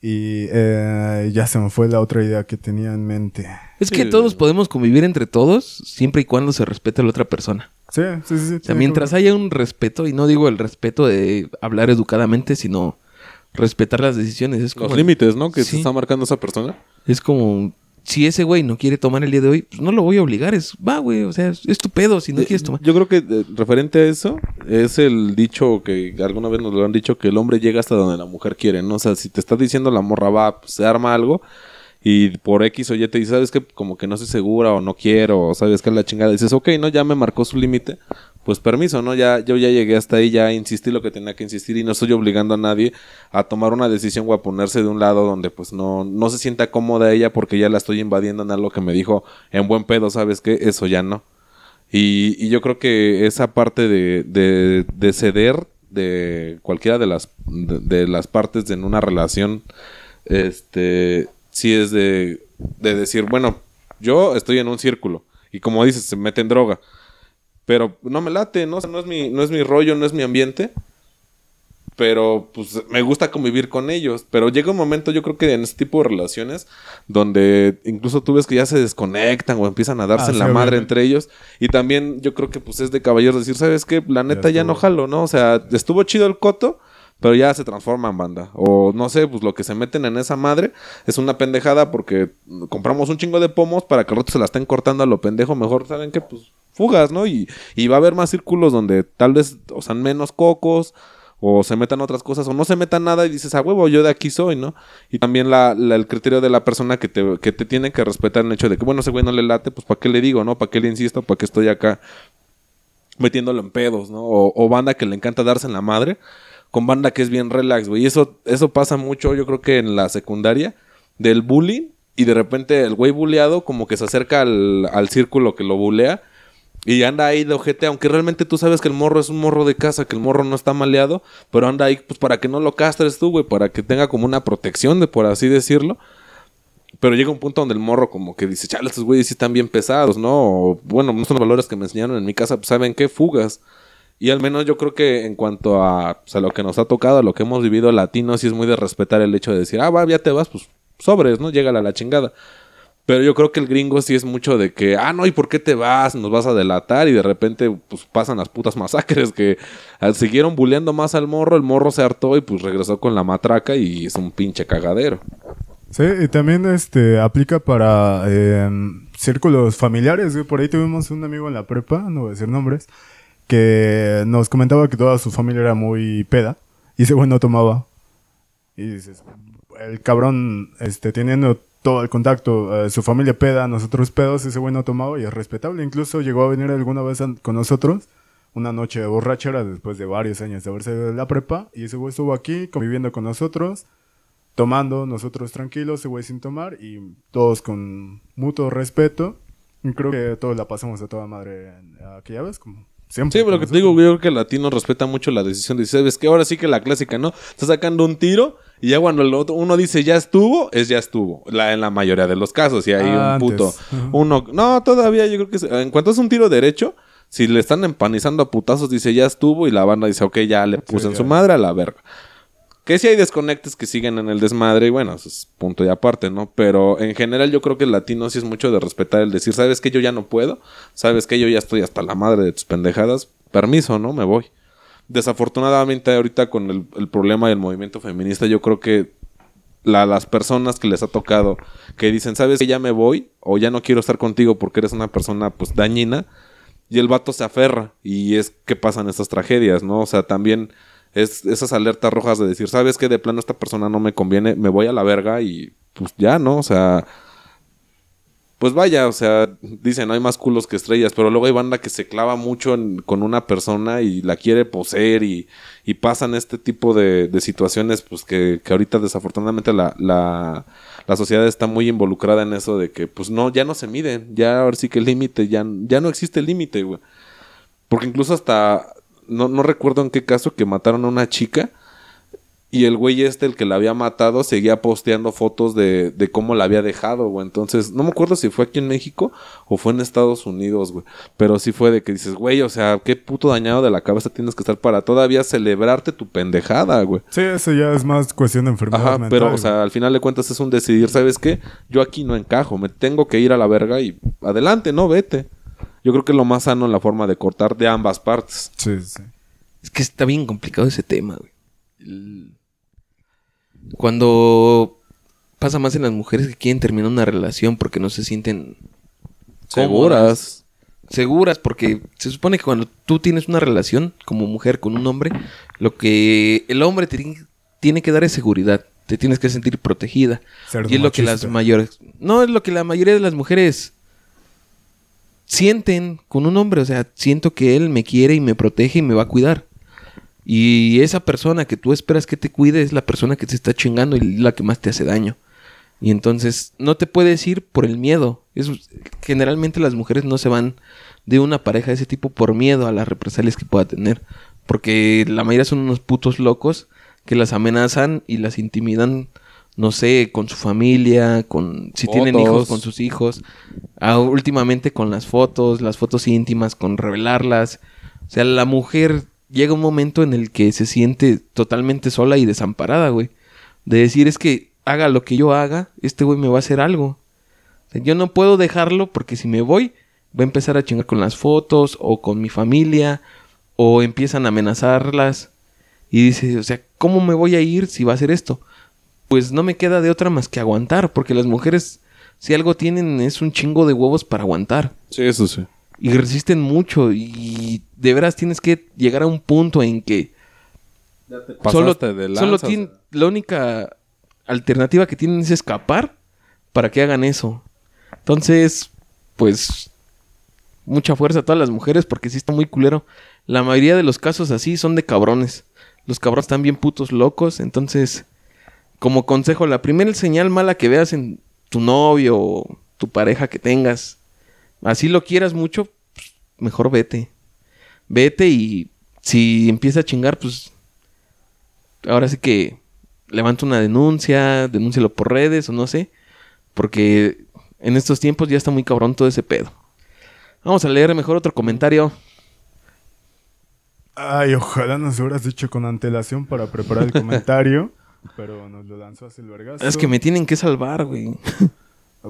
Y eh, ya se me fue la otra idea que tenía en mente. Es que Sí. todos podemos convivir entre todos siempre y cuando se respete a la otra persona. Sí, sí, sí. sí O sea, mientras haya un respeto, y no digo el respeto de hablar educadamente, sino respetar las decisiones. Es como, Los límites, ¿no? Que se está marcando esa persona. es como si ese güey no quiere tomar el día de hoy, pues no lo voy a obligar. Es, va, güey, o sea, es, tu pedo si no Eh, quieres tomar. Yo creo que eh, referente a eso es el dicho que alguna vez nos lo han dicho que el hombre llega hasta donde la mujer quiere, ¿no? O sea, si te está diciendo la morra va, pues se arma algo y por X o Y te dice, sabes que como que no estoy segura o no quiero, o sabes que es la chingada, dices, ok, no, ya me marcó su límite, pues permiso, ¿no? Ya, yo ya llegué hasta ahí, ya insistí lo que tenía que insistir y no estoy obligando a nadie a tomar una decisión o a ponerse de un lado donde pues no, no se sienta cómoda ella porque ya la estoy invadiendo en algo que me dijo en buen pedo, ¿sabes qué? Eso ya no. Y, yo creo que esa parte de, de, de ceder de cualquiera de las, de, las partes en una relación, este, sí es de, de decir, bueno, yo estoy en un círculo y como dices, se mete en droga pero no me late, ¿no? O sea, no es mi, no es mi rollo, no es mi ambiente. Pero pues me gusta convivir con ellos. Pero llega un momento, yo creo que en este tipo de relaciones, donde incluso tú ves que ya se desconectan o empiezan a darse Ah, en la madre entre ellos. Y también yo creo que pues es de caballeros decir, ¿sabes qué? La neta ya, no jalo, ¿no? O sea, estuvo chido el coto. Pero ya se transforma en banda. O no sé, pues lo que se meten en esa madre es una pendejada porque compramos un chingo de pomos para que al rato se la estén cortando a lo pendejo. Mejor, ¿saben qué? Pues fugas, ¿no? Y, va a haber más círculos donde tal vez o menos cocos o se metan otras cosas o no se metan nada y dices, a huevo, yo de aquí soy, ¿no? Y también la, la- el criterio de la persona que te, tiene que respetar el hecho de que, bueno, ese güey no le late, pues ¿para qué le digo, no? ¿Para qué le insisto? ¿Para qué estoy acá metiéndolo en pedos, ¿no? O, o banda que le encanta darse en la madre con banda que es bien relax, güey. Y eso, eso pasa mucho, yo creo que en la secundaria, del bullying. Y de repente el güey bulleado como que se acerca al, al círculo que lo bulea. Y anda ahí de ojete, aunque realmente tú sabes que el morro es un morro de casa, que el morro no está maleado, pero anda ahí pues para que no lo castres tú, güey, para que tenga como una protección, de por así decirlo. Pero llega un punto donde el morro como que dice, chale, estos güeyes sí están bien pesados, ¿no? O, bueno, no son los valores que me enseñaron en mi casa, pues saben qué, fugas. Y al menos yo creo que en cuanto a, pues, lo que nos ha tocado, a lo que hemos vivido latinos, sí es muy de respetar el hecho de decir, ah, va, ya te vas, pues sobres, ¿no? Llega a la chingada. Pero yo creo que el gringo sí es mucho de que, ah, no, ¿y por qué te vas? Nos vas a delatar y de repente pues pasan las putas masacres que siguieron bulleando más al morro, el morro se hartó y pues regresó con la matraca y es un pinche cagadero. Sí, y también este aplica para eh, círculos familiares. Por ahí tuvimos un amigo en la prepa, no voy a decir nombres, que nos comentaba que toda su familia era muy peda y ese güey no tomaba. Y dices, el cabrón este, teniendo todo el contacto, eh, su familia peda, nosotros pedos, ese güey no tomaba y es respetable. Incluso llegó a venir alguna vez con nosotros una noche de borrachera después de varios años de haberse ido de la prepa y ese güey estuvo aquí conviviendo con nosotros tomando, nosotros tranquilos, ese güey sin tomar y todos con mutuo respeto. Y creo que todos la pasamos a toda madre aquella vez, como siempre. Sí, pero lo que te digo, yo creo que el latino respeta mucho la decisión de ¿sabes que Ahora sí que la clásica, ¿no? Está sacando un tiro y ya cuando el otro, uno dice ya estuvo, es ya estuvo. La, en la mayoría de los casos, y hay un Antes. puto. Uno, no, todavía yo creo que se- en cuanto es un tiro derecho, si le están empanizando a putazos, dice ya estuvo y la banda dice, ok, ya le puse en ya. su madre a la verga. Que si hay desconectes que siguen en el desmadre y bueno, eso es punto y aparte, ¿no? Pero en general yo creo que el latino sí es mucho de respetar el decir, ¿sabes que yo ya no puedo? ¿Sabes que yo ya estoy hasta la madre de tus pendejadas? Permiso, ¿no? Me voy. Desafortunadamente ahorita con el, problema del movimiento feminista yo creo que la- las personas que les ha tocado que dicen, ¿sabes que ya me voy? O ya no quiero estar contigo porque eres una persona pues dañina. Y el vato se aferra. Y es que pasan estas tragedias, ¿no? O sea, también es esas alertas rojas de decir, ¿sabes que De plano esta persona no me conviene, me voy a la verga y pues ya, ¿no? O sea, pues vaya, o sea, dicen, no hay más culos que estrellas, pero luego hay banda que se clava mucho en- con una persona y la quiere poseer y, y pasan este tipo de, de situaciones, pues que, que ahorita desafortunadamente la, la, la sociedad está muy involucrada en eso de que, pues no, ya no se miden, ya ahora sí que el límite, ya, ya no existe el límite, güey. Porque incluso hasta, no, no recuerdo en qué caso que mataron a una chica y el güey este, el que la había matado, seguía posteando fotos de, de cómo la había dejado, güey. Entonces, no me acuerdo si fue aquí en México o fue en Estados Unidos, güey. Pero sí fue de que dices, güey, o sea, qué puto dañado de la cabeza tienes que estar para todavía celebrarte tu pendejada, güey. Sí, eso ya es más cuestión de enfermedad Ajá, mental, pero, o sea, al final de cuentas es un decidir, ¿sabes qué? Yo aquí no encajo, me tengo que ir a la verga y adelante, no, vete. Yo creo que es lo más sano en la forma de cortar de ambas partes. Sí, sí. Es que está bien complicado ese tema, güey. El- Cuando pasa más en las mujeres que quieren terminar una relación porque no se sienten Seguras. seguras, porque se supone que cuando tú tienes una relación como mujer con un hombre, lo que el hombre te tiene- que dar es seguridad. te tienes que sentir protegida. Cerdo y es lo que las mayores... No, es lo que la mayoría de las mujeres sienten con un hombre. O sea, siento que él me quiere y me protege y me va a cuidar. Y esa persona que tú esperas que te cuide es la persona que te está chingando y la que más te hace daño. Y entonces no te puedes ir por el miedo. Es, generalmente las mujeres no se van de una pareja de ese tipo por miedo a las represalias que pueda tener. Porque la mayoría son unos putos locos que las amenazan y las intimidan, no sé, con su familia, con si tienen hijos, con sus hijos. Ah, últimamente con las fotos, las fotos íntimas, con revelarlas. O sea, la mujer llega un momento en el que se siente totalmente sola y desamparada, güey. De decir, es que haga lo que yo haga, este güey me va a hacer algo. Yo no puedo dejarlo porque si me voy, va a empezar a chingar con las fotos o con mi familia o empiezan a amenazarlas. Y dice, o sea, ¿cómo me voy a ir si va a hacer esto? Pues no me queda de otra más que aguantar, porque las mujeres, si algo tienen, es un chingo de huevos para aguantar. Sí, eso sí. Y resisten mucho y de veras tienes que llegar a un punto en que solo, Pasaste de solo lanza, o tien- sea. la única alternativa que tienen es escapar para que hagan eso. Entonces, pues mucha fuerza a todas las mujeres porque sí está muy culero. La mayoría de los casos así son de cabrones. Los cabrones están bien putos locos, entonces como consejo, la primera señal mala que veas en tu novio o tu pareja que tengas, así lo quieras mucho, pues, mejor vete. Vete y si empieza a chingar, pues ahora sí que levanta una denuncia, denúncialo por redes o no sé, porque en estos tiempos ya está muy cabrón todo ese pedo. Vamos a leer mejor otro comentario. Ay, ojalá nos hubieras dicho con antelación para preparar el *laughs* comentario. pero nos lo lanzó así el vergazo. Es que me tienen que salvar, güey.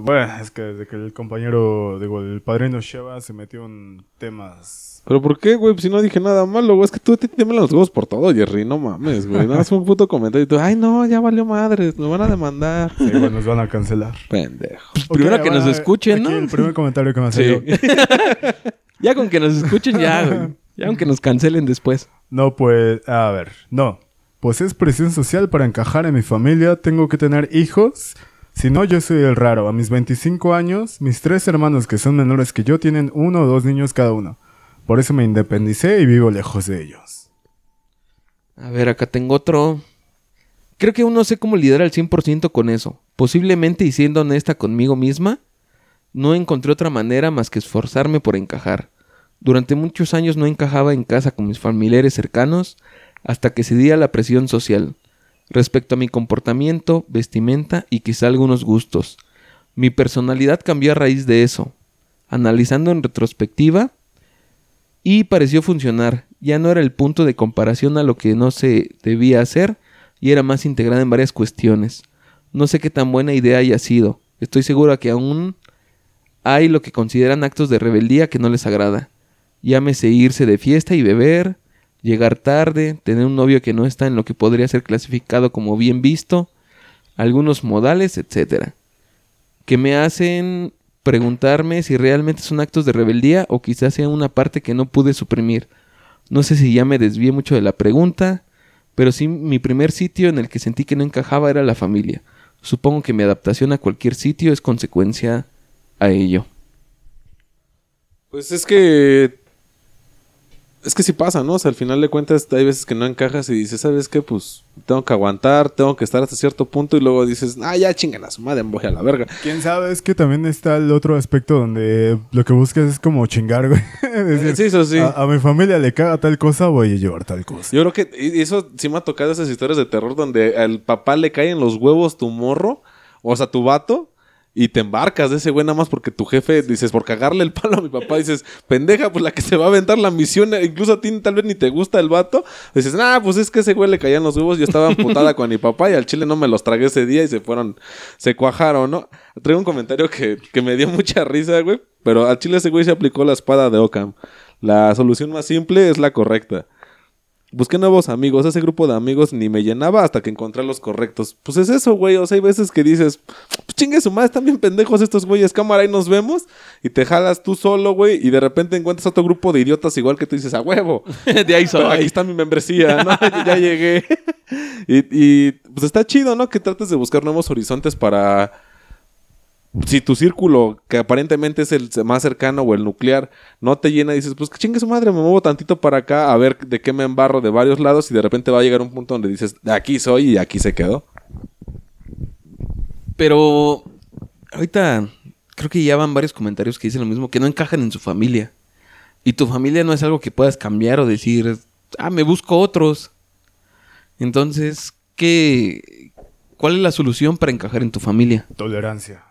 Bueno, es que desde que el compañero, digo, el padrino Sheva se metió en temas. ¿Pero por qué, güey? Si no dije nada malo, güey. Es que tú te tiemblan los huevos por todo, Jerry. No mames, güey. Nada más un puto comentario y tú, ay, no, ya valió madre. Me van a demandar. Sí, bueno, nos van a cancelar. Pendejo. Primero que nos escuchen, aquí ¿no? El primer comentario que me Sí. salió. *laughs* Ya con que nos escuchen, ya, güey. Ya aunque nos cancelen después. No, pues, a ver, no. Pues es presión social para encajar en mi familia. Tengo que tener hijos. Si no, yo soy el raro. A mis 25 años, mis tres hermanos que son menores que yo tienen uno o dos niños cada uno. Por eso me independicé y vivo lejos de ellos. A ver, acá tengo otro. Creo que aún no sé cómo lidiar al 100% con eso. Posiblemente, y siendo honesta conmigo misma, no encontré otra manera más que esforzarme por encajar. Durante muchos años no encajaba en casa con mis familiares cercanos hasta que cedí a la presión social respecto a mi comportamiento, vestimenta y quizá algunos gustos. Mi personalidad cambió a raíz de eso. Analizando en retrospectiva, y pareció funcionar. Ya no era el punto de comparación a lo que no se debía hacer y era más integrada en varias cuestiones. No sé qué tan buena idea haya sido. Estoy segura que aún hay lo que consideran actos de rebeldía que no les agrada. Llámese irse de fiesta y beber, llegar tarde, tener un novio que no está en lo que podría ser clasificado como bien visto, algunos modales, etc. Que me hacen preguntarme si realmente son actos de rebeldía o quizás sea una parte que no pude suprimir. No sé si ya me desvié mucho de la pregunta, pero sí mi primer sitio en el que sentí que no encajaba era la familia. Supongo que mi adaptación a cualquier sitio es consecuencia a ello. Pues es que. Es que sí pasa, ¿no? O sea, al final de cuentas hay veces que no encajas y dices, ¿sabes qué? Pues tengo que aguantar, tengo que estar hasta cierto punto y luego dices, ah, ya chingan a su madre, voy a la verga. Quién sabe, es que también está el otro aspecto donde lo que buscas es como chingar, güey. *laughs* Es decir, Sí, eso sí. A, a mi familia le caga tal cosa, voy a llevar tal cosa. Yo creo que eso sí me ha tocado esas historias de terror donde al papá le caen los huevos tu morro, o sea, tu vato, y te embarcas de ese güey nada más porque tu jefe, dices, por cagarle el palo a mi papá, dices, pendeja, pues la que se va a aventar la misión, eh, incluso a ti tal vez ni te gusta el vato, dices, nah, pues es que ese güey le caían los huevos, yo estaba amputada con mi papá y al chile no me los tragué ese día y se fueron, se cuajaron, ¿no? Traigo un comentario que, que me dio mucha risa, güey, pero al chile ese güey se aplicó la espada de Ockham. La solución más simple es la correcta. Busqué nuevos amigos, ese grupo de amigos ni me llenaba hasta que encontré los correctos. Pues es eso, güey, o sea, hay veces que dices, pues chingue su madre, están bien pendejos estos güeyes, cámara, ahí nos vemos, y te jalas tú solo, güey, y de repente encuentras otro grupo de idiotas igual que tú dices, a huevo. *laughs* de ahí Pero aquí soy. está mi membresía, ¿no? *laughs* ya llegué. *laughs* y, y, pues está chido, ¿no? Que trates de buscar nuevos horizontes para... Si tu círculo, que aparentemente es el más cercano o el nuclear, no te llena, dices, pues que chingue su madre, me muevo tantito para acá a ver de qué me embarro de varios lados y de repente va a llegar un punto donde dices, de aquí soy y aquí se quedó. Pero ahorita creo que ya van varios comentarios que dicen lo mismo, que no encajan en su familia. Y tu familia no es algo que puedas cambiar o decir, ah, me busco otros. Entonces, ¿qué, ¿cuál es la solución para encajar en tu familia? Tolerancia.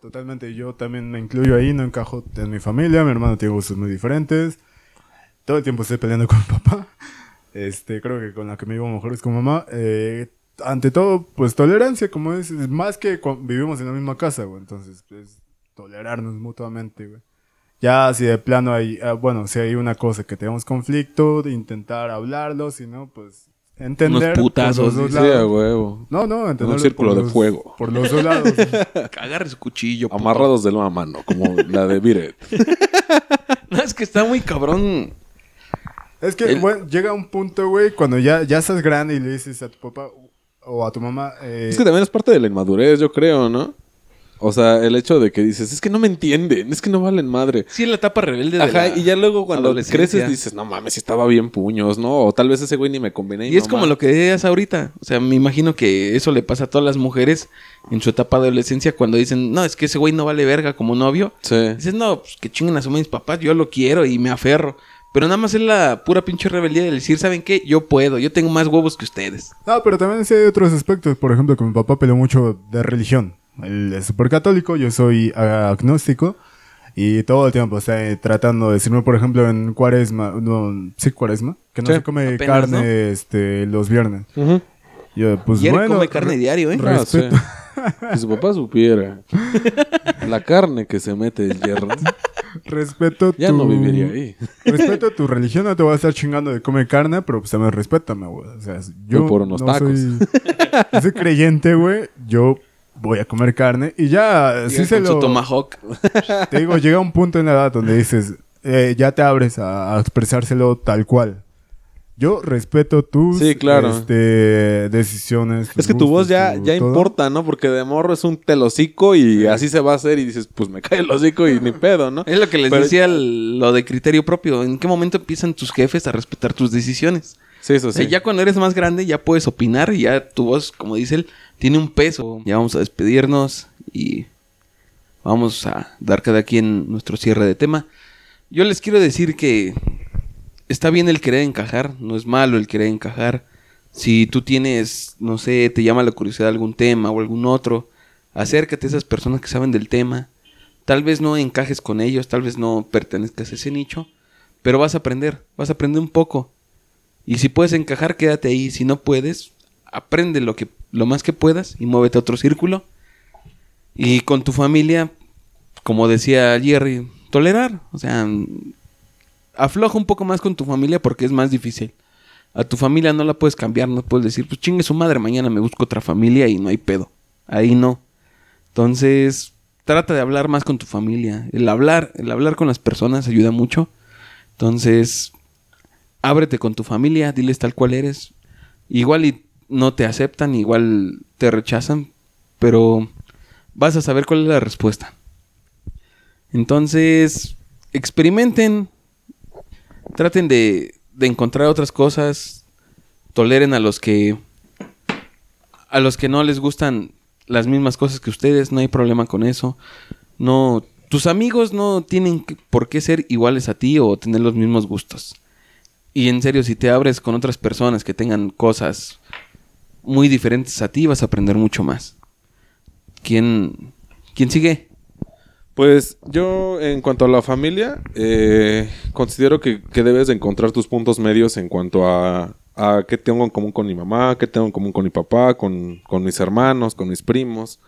Totalmente, yo también me incluyo ahí, no encajo en mi familia, mi hermano tiene gustos muy diferentes. Todo el tiempo estoy peleando *laughs* con papá. Este, creo que con la que me llevo mejor es con mamá. Eh, ante todo, pues tolerancia, como es, más que vivimos en la misma casa, güey. Entonces, pues, tolerarnos mutuamente, güey. Ya si de plano hay, ah, bueno, si hay una cosa que tenemos conflicto, de intentar hablarlo, si no, pues entender. por putazos, los dos Sí, a lados. huevo. No, no, entender. Un círculo de fuego. Por los dos lados. *laughs* Agarre su cuchillo. puto. Amarrados de la mano, como la de Biret. *laughs* No, es que está muy cabrón. Es que, El- bueno, llega un punto, güey, cuando ya, ya estás grande y le dices a tu papá o a tu mamá. eh, Es que también es parte de la inmadurez, yo creo, ¿no? O sea, el hecho de que dices, es que no me entienden, es que no valen madre. Sí, es la etapa rebelde de Ajá, la y ya luego cuando creces dices, no mames, si estaba bien puños, ¿no? O tal vez ese güey ni me convenía. Y es como lo que decías ahorita. O sea, me imagino que eso le pasa a todas las mujeres en su etapa de adolescencia cuando dicen, no, es que ese güey no vale verga como novio. Sí. Dices, no, pues que chinguen a su mis papás, yo lo quiero y me aferro. Pero nada más es la pura pinche rebeldía de decir, ¿saben qué? Yo puedo, yo tengo más huevos que ustedes. No, pero también sí hay otros aspectos. Por ejemplo, que mi papá peleó mucho de religión. Él es súper católico, yo soy agnóstico. Y todo el tiempo está eh, tratando de decirme, por ejemplo, en cuaresma, no, sí, cuaresma, que no Sí, se come apenas, carne ¿no? este, los viernes. Ujú. Yo, pues Jerry bueno, come carne diario, ¿eh? Ah, sí. Respeto. Si su papá supiera la carne que se mete el hierro, *laughs* Respeto ya tu... no viviría ahí. Respeto tu religión, no te voy a estar chingando de comer carne, pero pues también respétame, güey. O sea, yo Voy por unos no tacos. Soy, *laughs* soy creyente, güey. Yo voy a comer carne y ya, sí Llega se con su lo... tomahawk. *laughs* Te digo, llega un punto en la edad donde dices, eh, ya te abres a, a expresárselo tal cual. Yo respeto tus Sí, claro. este, decisiones. tus Es que tu voz ya, tu ya todo. importa, ¿no? Porque de morro es un telocico y así se va a hacer y dices, pues me cae el hocico y ni pedo, ¿no? Es lo que les Pero- decía el- lo de criterio propio. ¿En qué momento empiezan tus jefes a respetar tus decisiones? Sí, eso O sea, sí. ya cuando eres más grande ya puedes opinar y ya tu voz, como dice él, tiene un peso. Ya vamos a despedirnos y vamos a dar cada quien nuestro cierre de tema. Yo les quiero decir que está bien el querer encajar, no es malo el querer encajar. Si tú tienes, no sé, te llama la curiosidad algún tema o algún otro, acércate a esas personas que saben del tema. Tal vez no encajes con ellos, tal vez no pertenezcas a ese nicho, pero vas a aprender, vas a aprender un poco. Y si puedes encajar, quédate ahí. Si no puedes, aprende lo, que, lo más que puedas y muévete a otro círculo. Y con tu familia, como decía Jerry, tolerar. O sea, afloja un poco más con tu familia porque es más difícil. A tu familia no la puedes cambiar, no puedes decir, pues chingue su madre, mañana me busco otra familia y no hay pedo. Ahí no. Entonces, trata de hablar más con tu familia. El hablar, el hablar con las personas ayuda mucho. Entonces, ábrete con tu familia, diles tal cual eres. Igual y no te aceptan, igual te rechazan, pero vas a saber cuál es la respuesta. Entonces, experimenten, traten de, de encontrar otras cosas, toleren a los que a los que no les gustan las mismas cosas que ustedes, no hay problema con eso. No, tus amigos no tienen por qué ser iguales a ti o tener los mismos gustos. Y en serio, si te abres con otras personas que tengan cosas muy diferentes a ti, vas a aprender mucho más. ¿Quién, quién sigue? Pues yo, en cuanto a la familia, eh, considero que, que debes de encontrar tus puntos medios en cuanto a, a qué tengo en común con mi mamá, qué tengo en común con mi papá, con, con mis hermanos, con mis primos.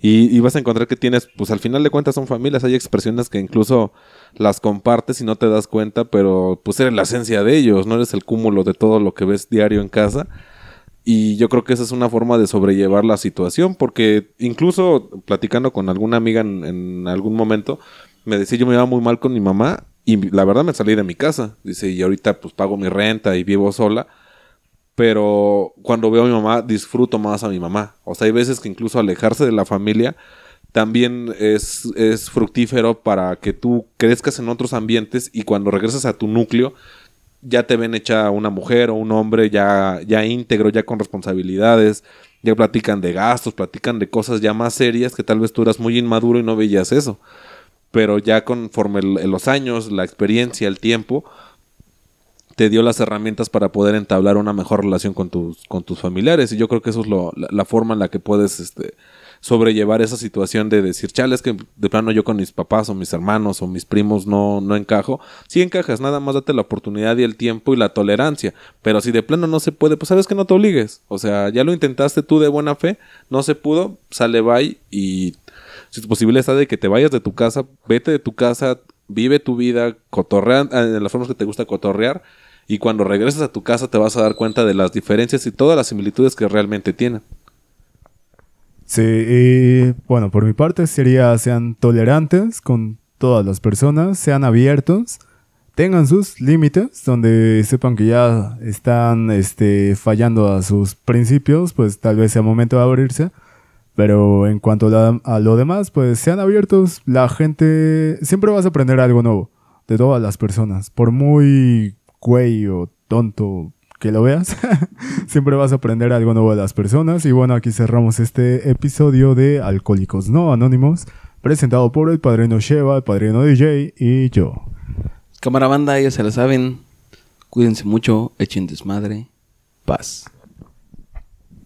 Y vas a encontrar que tienes, pues al final de cuentas son familias, hay expresiones que incluso las compartes y no te das cuenta, pero pues eres la esencia de ellos, no eres el cúmulo de todo lo que ves diario en casa. Y yo creo que esa es una forma de sobrellevar la situación, porque incluso platicando con alguna amiga en, algún momento, me decía yo me iba muy mal con mi mamá y la verdad me salí de mi casa. Dice, y ahorita pues pago mi renta y vivo sola. Pero cuando veo a mi mamá, disfruto más a mi mamá. O sea, hay veces que incluso alejarse de la familia también es, es fructífero para que tú crezcas en otros ambientes y cuando regresas a tu núcleo ya te ven hecha una mujer o un hombre ya, ya íntegro, ya con responsabilidades, ya platican de gastos, platican de cosas ya más serias que tal vez tú eras muy inmaduro y no veías eso. Pero ya conforme los años, la experiencia, el tiempo, te dio las herramientas para poder entablar una mejor relación con tus, con tus familiares. Y yo creo que eso es lo, la, la forma en la que puedes este, sobrellevar esa situación de decir, chale, es que de plano yo con mis papás o mis hermanos o mis primos no, no encajo. Sí encajas, nada más date la oportunidad y el tiempo y la tolerancia. Pero si de plano no se puede, pues sabes que no te obligues. O sea, ya lo intentaste tú de buena fe, no se pudo, sale bye y si es posible está de que te vayas de tu casa, vete de tu casa, vive tu vida, cotorrea eh, de las formas que te gusta cotorrear y cuando regreses a tu casa te vas a dar cuenta de las diferencias y todas las similitudes que realmente tienen. Sí, bueno, por mi parte sería sean tolerantes con todas las personas, sean abiertos, tengan sus límites, donde sepan que ya están este, fallando a sus principios, pues tal vez sea momento de abrirse. Pero en cuanto a, lo demás, pues sean abiertos, la gente siempre vas a aprender algo nuevo de todas las personas, por muy güey o tonto que lo veas, *laughs* siempre vas a aprender algo nuevo de las personas. Y bueno, aquí cerramos este episodio de Alcohólicos No Anónimos, presentado por el padrino Sheva, el padrino DJ y yo. Cámara banda, ya se la saben. Cuídense mucho, echen desmadre. Paz.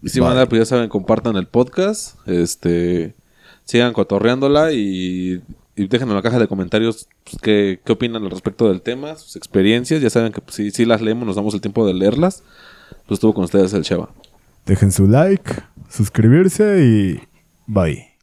Y si manera, pues ya saben, compartan el podcast, este, sigan cotorreándola y, y dejen en la caja de comentarios pues, qué, qué opinan al respecto del tema, sus experiencias. Ya saben que pues, si, si las leemos, nos damos el tiempo de leerlas. Pues estuvo con ustedes el Cheva. Dejen su like, suscribirse y bye.